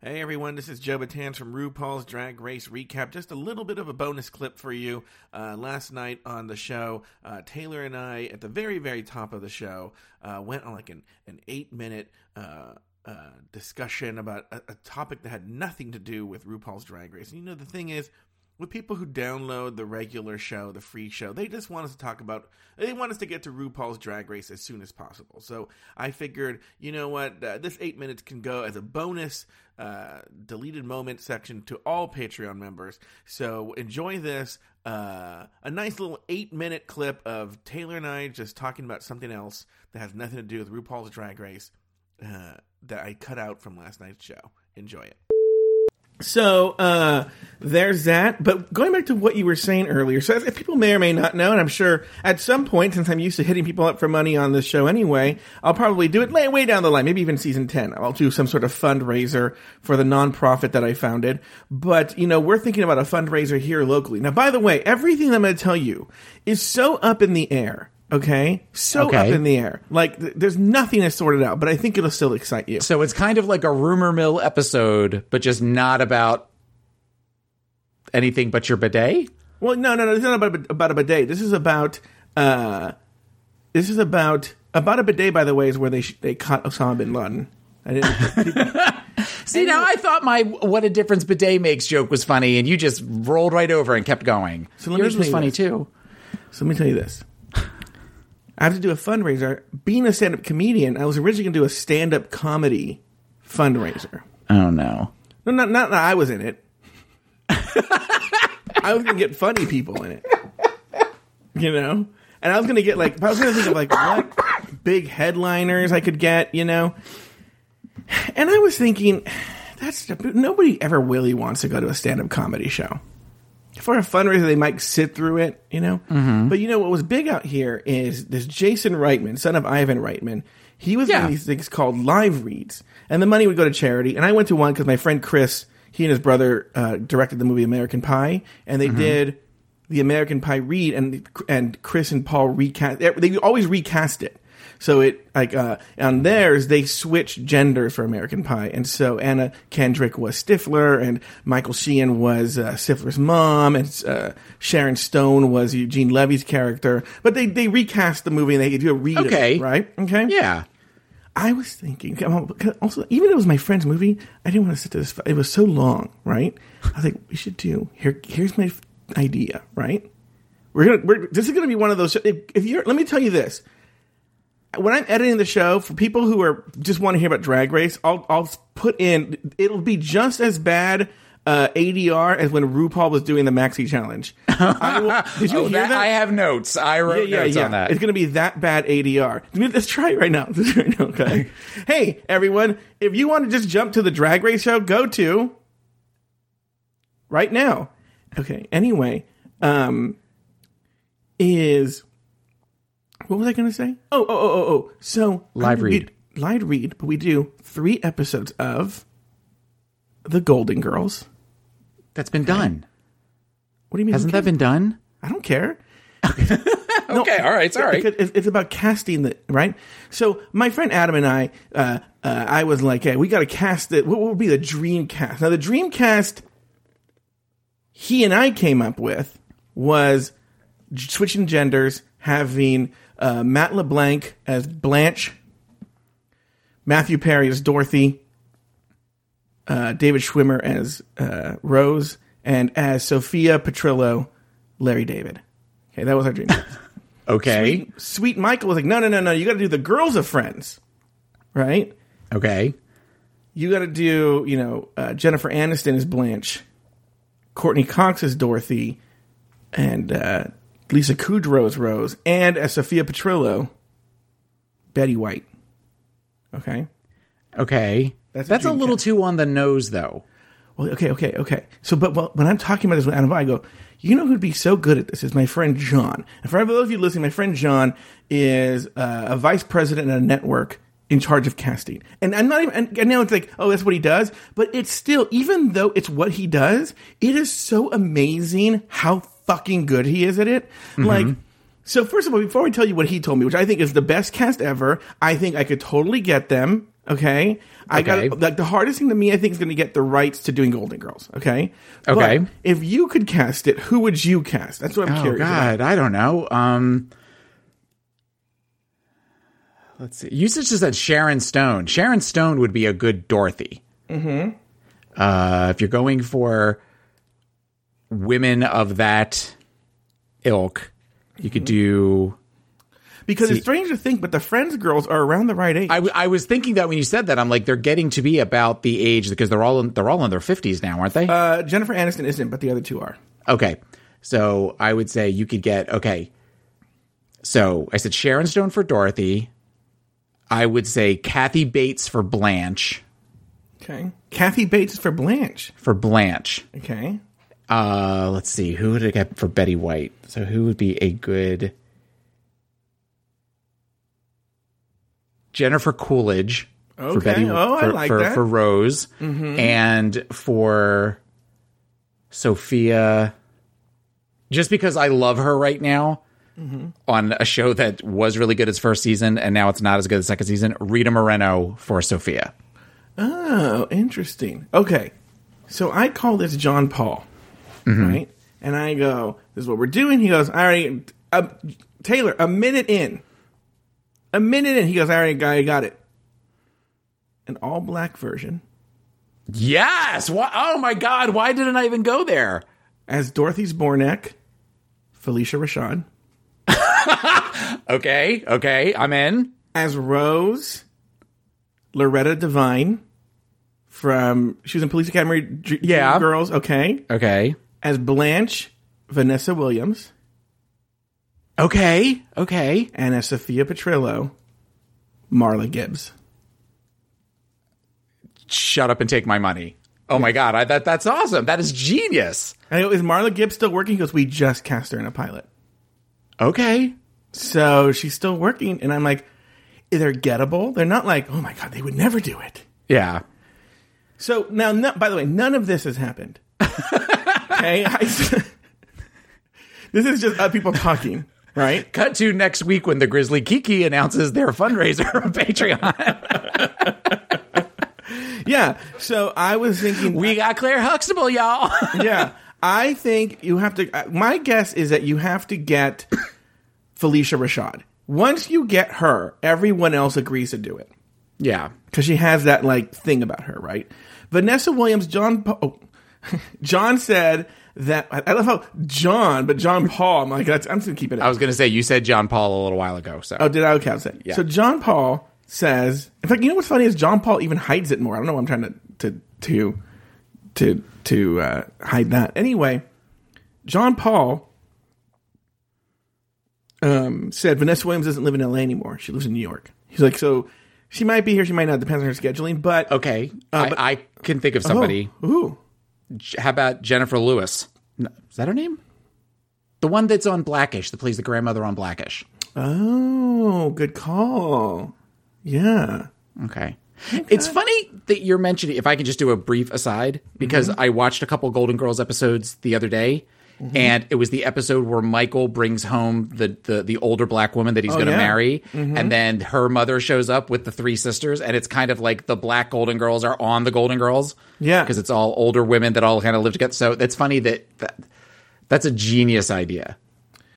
Hey everyone, this is Joe Batans from RuPaul's Drag Race Recap. Just a little bit of a bonus clip for you. Uh, last night on the show, uh, Taylor and I, at the very, very top of the show, uh, went on like an, an eight minute uh, uh, discussion about a, a topic that had nothing to do with RuPaul's Drag Race. And you know, the thing is, with people who download the regular show, the free show, they just want us to talk about, they want us to get to RuPaul's Drag Race as soon as possible. So I figured, you know what, uh, this eight minutes can go as a bonus uh, deleted moment section to all Patreon members. So enjoy this, uh, a nice little eight minute clip of Taylor and I just talking about something else that has nothing to do with RuPaul's Drag Race uh, that I cut out from last night's show. Enjoy it. So uh, there's that. But going back to what you were saying earlier, so if people may or may not know, and I'm sure at some point, since I'm used to hitting people up for money on this show anyway, I'll probably do it way, way down the line, maybe even season 10. I'll do some sort of fundraiser for the nonprofit that I founded. But, you know, we're thinking about a fundraiser here locally. Now, by the way, everything I'm going to tell you is so up in the air. Okay, so Okay. up in the air. Like th- there's nothing is sorted out, but I think it'll still excite you. So it's kind of like a rumor mill episode, but just not about anything but your bidet. Well, no, no, no. Is not about about a bidet. This is about uh, this is about about a bidet. By the way, is where they sh- they caught Osama bin Laden. I didn't. See, now I thought my "what a difference bidet makes" joke was funny, and you just rolled right over and kept going. So Yours was funny this. too. so let me tell you this. I have to do a fundraiser. Being a stand up comedian, I was originally going to do a stand up comedy fundraiser. Oh no! No, not not that I was in it. I was gonna get funny people in it. You know? And I was gonna get like I was gonna think of like what big headliners I could get, you know? And I was thinking, that's nobody ever really wants to go to a stand up comedy show. For a fundraiser, they might sit through it, you know? But you know what was big out here is this Jason Reitman, son of Ivan Reitman. He was Yeah. doing these things called live reads, and the money would go to charity. And I went to one because my friend Chris, he and his brother uh, directed the movie American Pie, and they did the American Pie read, and and Chris and Paul recast. They always recast it. So it like uh, on theirs they switched genders for American Pie, and so Anna Kendrick was Stifler, and Michael Sheehan was uh, Stifler's mom, and uh, Sharon Stone was Eugene Levy's character. But they they recast the movie and they do a read, it, Okay. right? Okay, Yeah. I was thinking, come on, because also, even though it was my friend's movie, I didn't want to sit to this. It was so long, right? I was like, we should do here. Here's my idea, right? We're gonna. We're, this is gonna be one of those. If, if you're, let me tell you this. When I'm editing the show for people who are just want to hear about Drag Race, I'll I'll put in. It'll be just as bad. Uh, ADR as when RuPaul was doing the Maxi Challenge. I will, did you Oh, hear that, that? I have notes. I wrote notes on that. It's going to be that bad ADR. Let's try it right now. It now, okay. hey, everyone, if you want to just jump to the drag race show, go to right now. Okay. Anyway, um, is what was I going to say? Oh, oh, oh, oh, oh. So Live read. we- live read, but we do three episodes of the Golden Girls. That's been done. What do you mean? Hasn't that been done? I don't care. Okay, all right, sorry. Because it's, it's about casting the right. So my friend Adam and I, uh, uh, I was like, hey, we got to cast it. What would be the dream cast? Now the dream cast he and I came up with was switching genders, having uh, Matt LeBlanc as Blanche, Matthew Perry as Dorothy, uh, David Schwimmer as uh, Rose, and as Sophia Petrillo, Larry David. Okay, that was our dream. cast. Okay. Sweet Michael was like, no, no, no, no. You got to do the girls of Friends, right? Okay. You got to do, you know, uh, Jennifer Aniston as Blanche, Courteney Cox as Dorothy, and uh, Lisa Kudrow as Rose, and as Sophia Petrillo, Betty White. Okay. Okay. That's That's, a little too on the nose, though. Well, okay, okay, okay. So, but well, when I'm talking about this with Adam, I go, you know who'd be so good at this is my friend John. And for those of you listening, my friend John is uh, a vice president at a network in charge of casting. And I'm not even, and, and now it's like, oh, that's what he does. But it's still, even though it's what he does, it is so amazing how fucking good he is at it. Like, so first of all, before I tell you what he told me, which I think is the best cast ever, I think I could totally get them. Okay. I Okay. got like the hardest thing to me, I think, is going to get the rights to doing Golden Girls. Okay. Okay. But if you could cast it, who would you cast? That's what I'm Oh curious about. God, I don't know. Um, let's see. You just said Sharon Stone. Sharon Stone would be a good Dorothy. Mm-hmm. Uh, if you're going for women of that ilk, you could do. Because it's strange to think, but the Friends girls are around the right age. I, w- I was thinking that when you said that, I'm like, they're getting to be about the age because they're all in, they're all in their 50s now, aren't they? uh, Jennifer Aniston isn't, but the other two are. Okay. So I would say you could get okay. So I said Sharon Stone for Dorothy. I would say Kathy Bates for Blanche. Okay. Kathy Bates for Blanche. For Blanche. Okay. Uh let's see, who would I get for Betty White? So who would be a good Jennifer Coolidge for Betty Oh, I for, like for, that. Mm-hmm. Rose. And for Sophia just because I love her right now Mm-hmm. on a show that was really good its first season and now it's not as good as second season, Rita Moreno for Sophia. Oh, interesting. Okay. So I call this John Paul, Mm-hmm. right? And I go, this is what we're doing. He goes, I already, uh, Taylor, a minute in. A minute in. He goes, I already got, I got it. An all black version Yes. Why, oh my God. Why didn't I even go there? as Dorothy Zbornak, Phylicia Rashad, Okay. Okay. I'm in. as Rose, Loretta Devine from, she was in Police Academy Dr- Yeah. Girls, okay. Okay. As Blanche, Vanessa Williams. Okay. Okay. and as Sophia Petrillo, Marla Gibbs. Shut up and take my money. Oh my God. I, that, that's awesome. That is genius. Go, is Marla Gibbs still working? Because we just cast her in a pilot. Okay. So she's still working. And I'm like, they're gettable. They're not like, oh my God, they would never do it. Yeah. So now, no, by the way, none of this has happened. okay? I, this is just uh, people talking, right? Cut to next week when the Grizzly Kiki announces their fundraiser on Patreon. Yeah. So I was thinking, we got Claire Huxtable, y'all. yeah. I think you have to. uh, My guess is that you have to get Phylicia Rashad. Once you get her, everyone else agrees to do it yeah. because she has that like thing about her, right? Vanessa Williams, John, Pa- oh, John said that. I I love how John, but John Paul. I'm like, that's, I'm just gonna keep it. I was going to say, you said John Paul a little while ago. So Oh, did I? Okay, I'll say. So John Paul says, in fact, you know what's funny is John Paul even hides it more. I don't know. why I'm trying to to to to to uh, hide that. Anyway, John Paul um, said Vanessa Williams doesn't live in L.A. anymore. She lives in New York. He's like, so she might be here, she might not. Depends on her scheduling. But okay. I, I can think of somebody. Oh, ooh, How about Jennifer Lewis? No, is that her name? The one that's on Blackish, that plays the grandmother on Blackish. oh, good call. Yeah. Okay. It's funny that you're mentioning. If I can just do a brief aside, because Mm-hmm. I watched a couple Golden Girls episodes the other day, Mm-hmm. and it was the episode where Michael brings home the the, the older black woman that he's going to Oh, yeah. marry, Mm-hmm. and then her mother shows up with the three sisters, and it's kind of like the black Golden Girls are on the Golden Girls, Yeah. because it's all older women that all kind of live together. So it's funny that, that that's a genius idea.